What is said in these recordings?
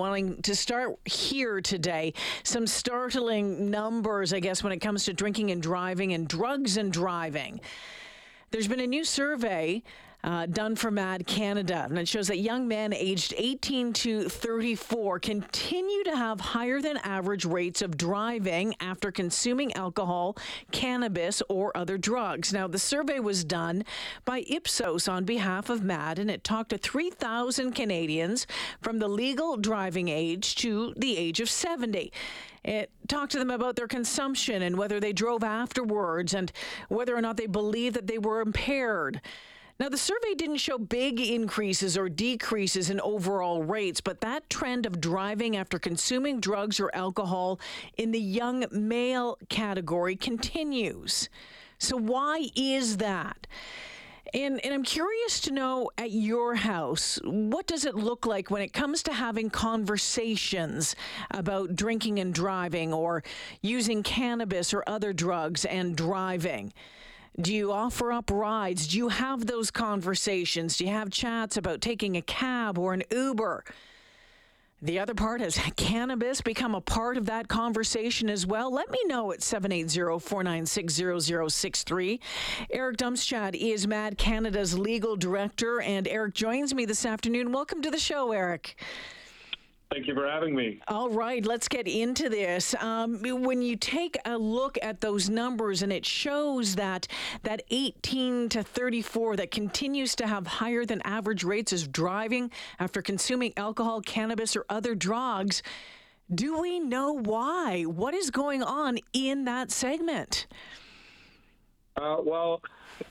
wanting to start here today. Some startling numbers, I guess, when it comes to drinking and driving and drugs and driving. There's been a new survey uh, done for MADD Canada, and it shows that young men aged 18 to 34 continue to have higher than average rates of driving after consuming alcohol, cannabis, or other drugs. Now, the survey was done by Ipsos on behalf of MADD, and it talked to 3,000 Canadians from the legal driving age to the age of 70. It talked to them about their consumption and whether they drove afterwards and whether or not they believed that they were impaired. Now, the survey didn't show big increases or decreases in overall rates, but that trend of driving after consuming drugs or alcohol in the young male category continues. So, why is that? And, and I'm curious to know at your house, what does it look like when it comes to having conversations about drinking and driving or using cannabis or other drugs and driving? Do you offer up rides? Do you have those conversations? Do you have chats about taking a cab or an Uber? The other part has cannabis become a part of that conversation as well? Let me know at 780-496-0063. Eric Dumschat is MADD Canada's legal director and Eric joins me this afternoon. Welcome to the show, Eric. Thank you for having me. All right, let's get into this. Um, when you take a look at those numbers, and it shows that that 18 to 34 that continues to have higher than average rates of driving after consuming alcohol, cannabis, or other drugs. Do we know why? What is going on in that segment? Uh, well,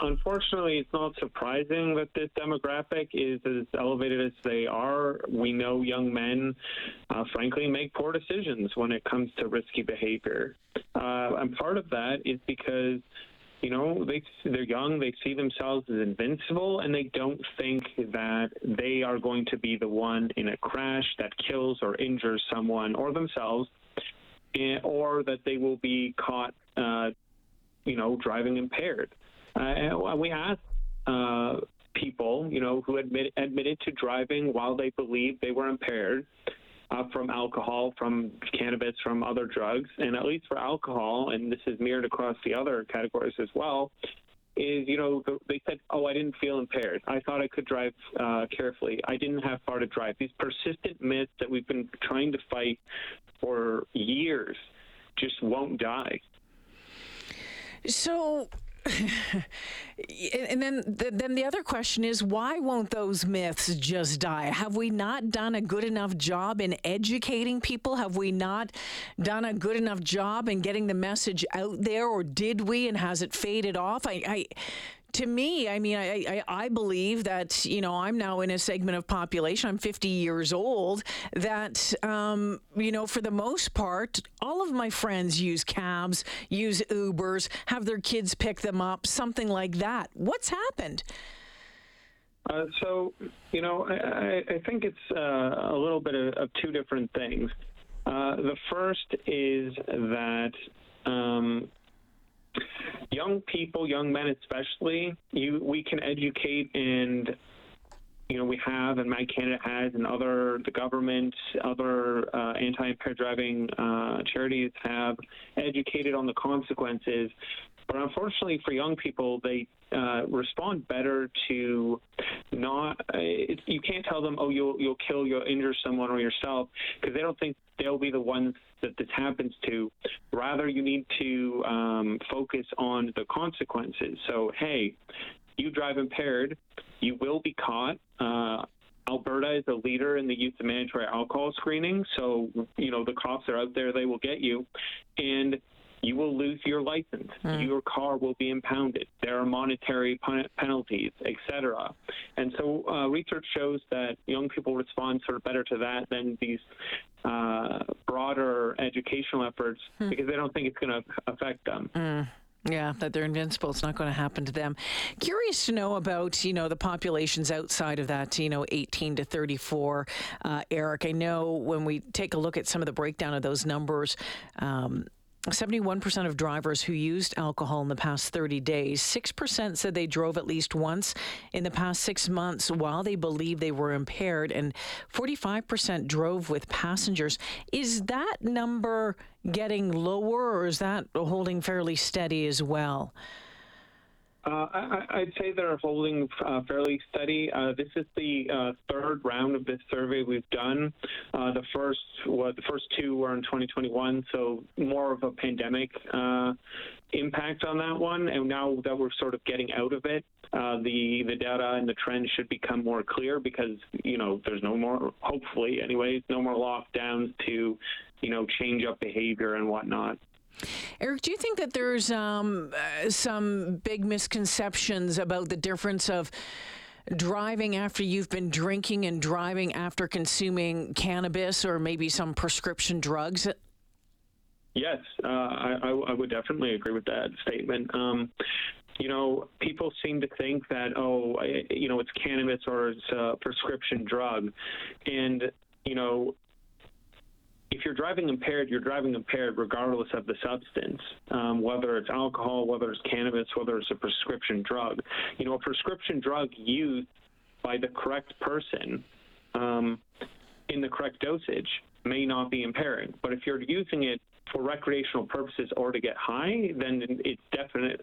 unfortunately, it's not surprising that this demographic is as elevated as they are. We know young men, uh, frankly, make poor decisions when it comes to risky behavior. Uh, and part of that is because you know they they're young they see themselves as invincible and they don't think that they are going to be the one in a crash that kills or injures someone or themselves eh, or that they will be caught uh, you know driving impaired uh, we asked uh, people, you know, who admit, admitted to driving while they believed they were impaired uh, from alcohol, from cannabis, from other drugs, and at least for alcohol, and this is mirrored across the other categories as well. Is you know they said, oh, I didn't feel impaired. I thought I could drive uh, carefully. I didn't have far to drive. These persistent myths that we've been trying to fight for years just won't die. So and then the, then the other question is why won't those myths just die? Have we not done a good enough job in educating people? Have we not done a good enough job in getting the message out there, or did we? And has it faded off? I, I to me, I mean, I, I, I, believe that, you know, I'm now in a segment of population, I'm 50 years old, that, um, you know, for the most part, all of my friends use cabs, use Ubers, have their kids pick them up, something like that. What's happened? Uh, so, you know, I, I think it's uh, a little bit of, of two different things. Uh, the first is that um, young people, young men especially, you we can educate and you know we have and my Canada has and other the government, other uh, anti-impaired driving uh, charities have educated on the consequences. But unfortunately for young people, they uh, respond better to not. Uh, you can't tell them, "Oh, you'll you'll kill, you'll injure someone or yourself," because they don't think they'll be the ones that this happens to. Rather, you need to um, focus on the consequences. So, hey, you drive impaired, you will be caught. Uh, Alberta is a leader in the use of mandatory alcohol screening, so you know the cops are out there; they will get you, and you will lose your license. Mm. Your car will be impounded. There are monetary pen- penalties, etc. And so, uh, research shows that young people respond sort of better to that than these uh, broader educational efforts mm. because they don't think it's going to affect them. Mm. Yeah, that they're invincible. It's not going to happen to them. Curious to know about, you know, the populations outside of that, you know, 18 to 34. Uh, Eric, I know when we take a look at some of the breakdown of those numbers, um, 71% of drivers who used alcohol in the past 30 days, 6% said they drove at least once in the past six months while they believe they were impaired, and 45% drove with passengers. Is that number getting lower or is that holding fairly steady as well? Uh, I, would say they're holding uh, fairly steady. Uh, this is the uh, third round of this survey we've done. Uh, the first, well, the first two were in 2021, so more of a pandemic uh, impact on that one. And now that we're sort of getting out of it, the the data and the trend should become more clear because you know there's no more, hopefully, anyways, no more lockdowns to you know change up behavior and whatnot. Eric, do you think that there's um, uh, some big misconceptions about the difference of driving after you've been drinking and driving after consuming cannabis or maybe some prescription drugs? Yes, uh, I, I, would definitely agree with that statement. Um, you know, people seem to think that, oh, you know, it's cannabis or it's a prescription drug. And, you know, if you're driving impaired, you're driving impaired regardless of the substance, um, whether it's alcohol, whether it's cannabis, whether it's a prescription drug. You know, a prescription drug used by the correct person um, in the correct dosage may not be impairing. But if you're using it for recreational purposes or to get high, then it's definite.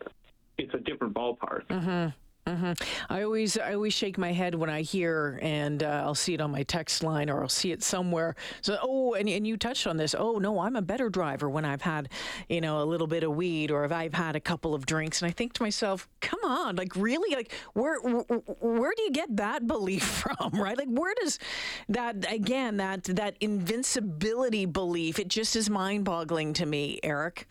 It's a different ballpark. Mm-hmm. Mm-hmm. I always I always shake my head when I hear, and uh, I'll see it on my text line or I'll see it somewhere. So, oh, and, and you touched on this. Oh no, I'm a better driver when I've had, you know, a little bit of weed or if I've had a couple of drinks. And I think to myself, come on, like really, like where where do you get that belief from, right? Like where does that again that that invincibility belief? It just is mind boggling to me, Eric.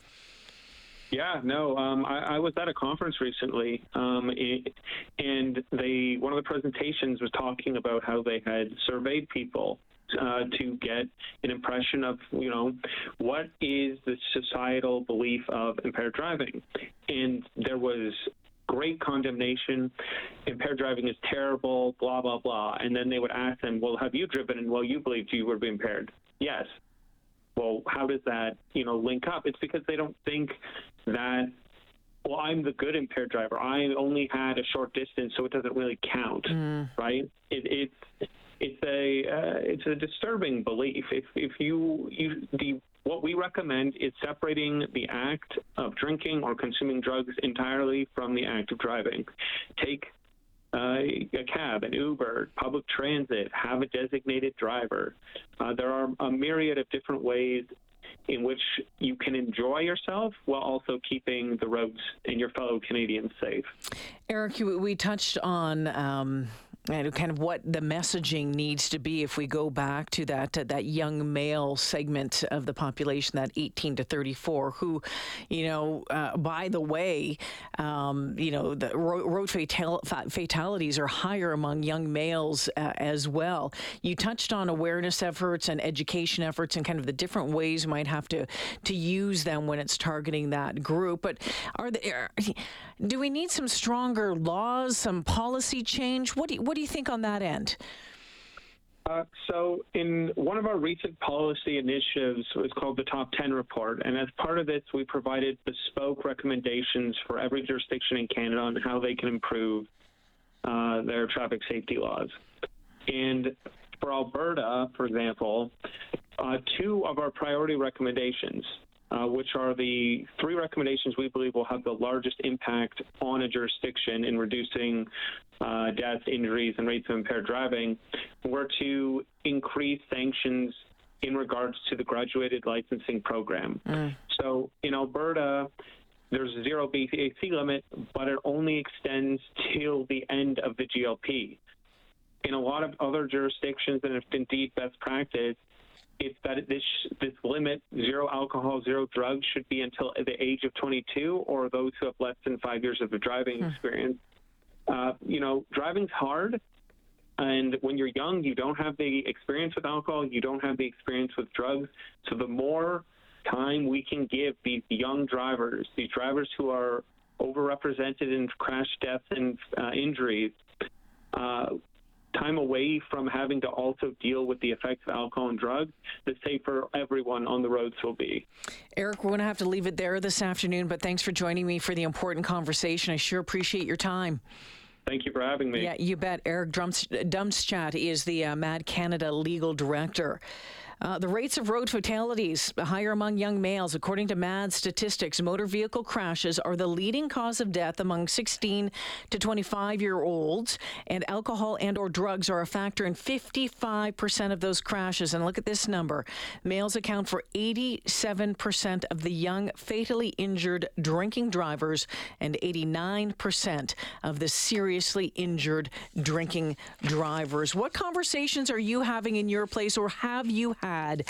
Yeah, no, um, I, I, was at a conference recently, um, it, and they one of the presentations was talking about how they had surveyed people uh, to get an impression of, you know, what is the societal belief of impaired driving, and there was great condemnation. Impaired driving is terrible, blah blah blah, and then they would ask them, well, have you driven? And well, you believed you were impaired. Yes well, how does that, you know, link up? It's because they don't think that well, I'm the good impaired driver. I only had a short distance, so it doesn't really count, mm. right? It, it's it's a uh, it's a disturbing belief. If if you you the what we recommend is separating the act of drinking or consuming drugs entirely from the act of driving. Take uh, a cab, an Uber, public transit, have a designated driver. Uh, there are a myriad of different ways in which you can enjoy yourself while also keeping the roads and your fellow Canadians safe. Eric, we touched on um, and kind of what the messaging needs to be if we go back to that uh, that young male segment of the population, that 18 to 34, who, you know, uh, by the way, um, you know, the road fatal- fatalities are higher among young males uh, as well. You touched on awareness efforts and education efforts and kind of the different ways you might have to to use them when it's targeting that group. But are there do we need some stronger laws, some policy change? What do you, what do you think on that end? Uh, so, in one of our recent policy initiatives it was called the Top 10 Report, and as part of this, we provided bespoke recommendations for every jurisdiction in Canada on how they can improve uh, their traffic safety laws. And for Alberta, for example, uh, two of our priority recommendations uh, which are the three recommendations we believe will have the largest impact on a jurisdiction in reducing uh, deaths, injuries, and rates of impaired driving, were to increase sanctions in regards to the graduated licensing program. Mm. So in Alberta, there's a zero BAC limit, but it only extends till the end of the GLP. In a lot of other jurisdictions, and if indeed best practice, it's that this this limit zero alcohol, zero drugs should be until the age of 22, or those who have less than five years of a driving hmm. experience. Uh, you know, driving's hard, and when you're young, you don't have the experience with alcohol, you don't have the experience with drugs. So the more time we can give these young drivers, these drivers who are overrepresented in crash deaths and uh, injuries, uh, time away from having to also deal with the effects of alcohol and drugs, the safer everyone on the roads will be. Eric, we're going to have to leave it there this afternoon, but thanks for joining me for the important conversation. I sure appreciate your time. Thank you for having me. Yeah, you bet. Eric Dumschat is the uh, MADD Canada legal director. Uh, the rates of road fatalities higher among young males. According to MADD statistics, motor vehicle crashes are the leading cause of death among 16 to 25 year olds, and alcohol and or drugs are a factor in 55% of those crashes. And look at this number: males account for 87% of the young fatally injured drinking drivers, and 89% of the seriously injured drinking drivers. What conversations are you having in your place, or have you had? Had